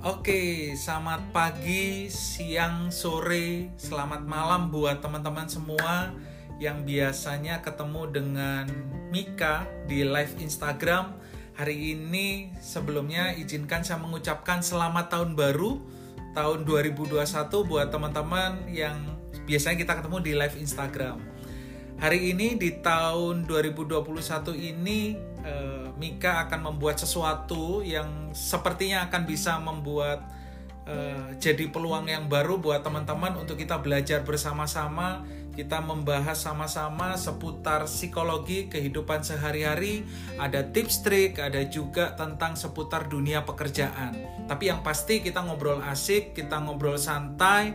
Oke, selamat pagi, siang, sore, selamat malam buat teman-teman semua yang biasanya ketemu dengan Mika di live Instagram. Hari ini sebelumnya izinkan saya mengucapkan selamat tahun baru tahun 2021 buat teman-teman yang biasanya kita ketemu di live Instagram. Hari ini di tahun 2021 ini uh, Mika akan membuat sesuatu yang sepertinya akan bisa membuat uh, jadi peluang yang baru buat teman-teman untuk kita belajar bersama-sama kita membahas sama-sama seputar psikologi kehidupan sehari-hari ada tips trik ada juga tentang seputar dunia pekerjaan. Tapi yang pasti kita ngobrol asik kita ngobrol santai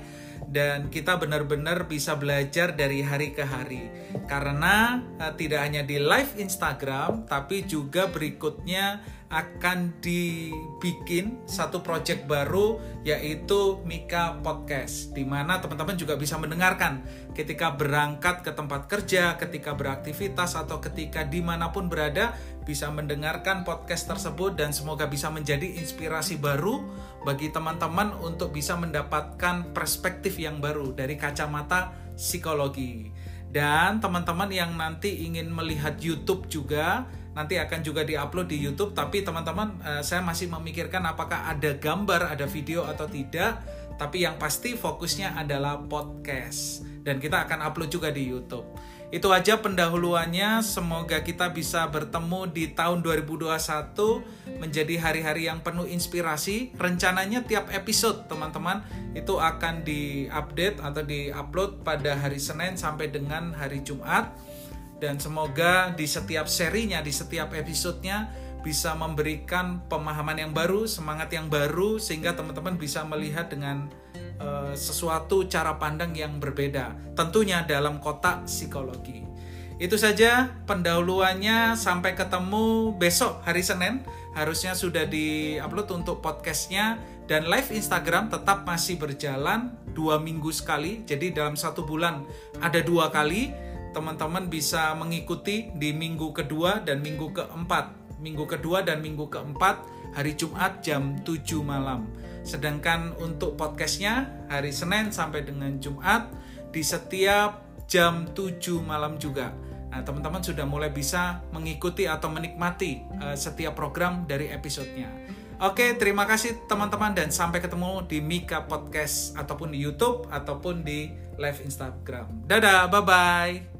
dan kita benar-benar bisa belajar dari hari ke hari. Karena uh, tidak hanya di live Instagram tapi juga berikutnya akan dibikin satu project baru yaitu Mika Podcast di mana teman-teman juga bisa mendengarkan ketika berangkat ke tempat kerja, ketika beraktivitas atau ketika di mana pun berada bisa mendengarkan podcast tersebut dan semoga bisa menjadi inspirasi baru bagi teman-teman untuk bisa mendapatkan perspektif yang baru dari kacamata psikologi. Dan teman-teman yang nanti ingin melihat YouTube juga nanti akan juga diupload di YouTube tapi teman-teman uh, saya masih memikirkan apakah ada gambar, ada video atau tidak tapi yang pasti fokusnya adalah podcast dan kita akan upload juga di YouTube. Itu aja pendahuluannya. Semoga kita bisa bertemu di tahun 2021 menjadi hari-hari yang penuh inspirasi. Rencananya tiap episode, teman-teman, itu akan diupdate atau diupload pada hari Senin sampai dengan hari Jumat dan semoga di setiap serinya, di setiap episodenya bisa memberikan pemahaman yang baru, semangat yang baru sehingga teman-teman bisa melihat dengan uh, sesuatu cara pandang yang berbeda. Tentunya dalam kotak psikologi. Itu saja pendahuluannya sampai ketemu besok hari Senin harusnya sudah diupload untuk podcastnya dan live Instagram tetap masih berjalan dua minggu sekali jadi dalam satu bulan ada dua kali teman-teman bisa mengikuti di minggu kedua dan minggu keempat. Minggu kedua dan minggu keempat hari Jumat jam 7 malam. Sedangkan untuk podcastnya hari Senin sampai dengan Jumat di setiap jam 7 malam juga. Nah, teman-teman sudah mulai bisa mengikuti atau menikmati uh, setiap program dari episodenya. Oke, terima kasih teman-teman dan sampai ketemu di Mika Podcast ataupun di YouTube ataupun di live Instagram. Dadah, bye-bye.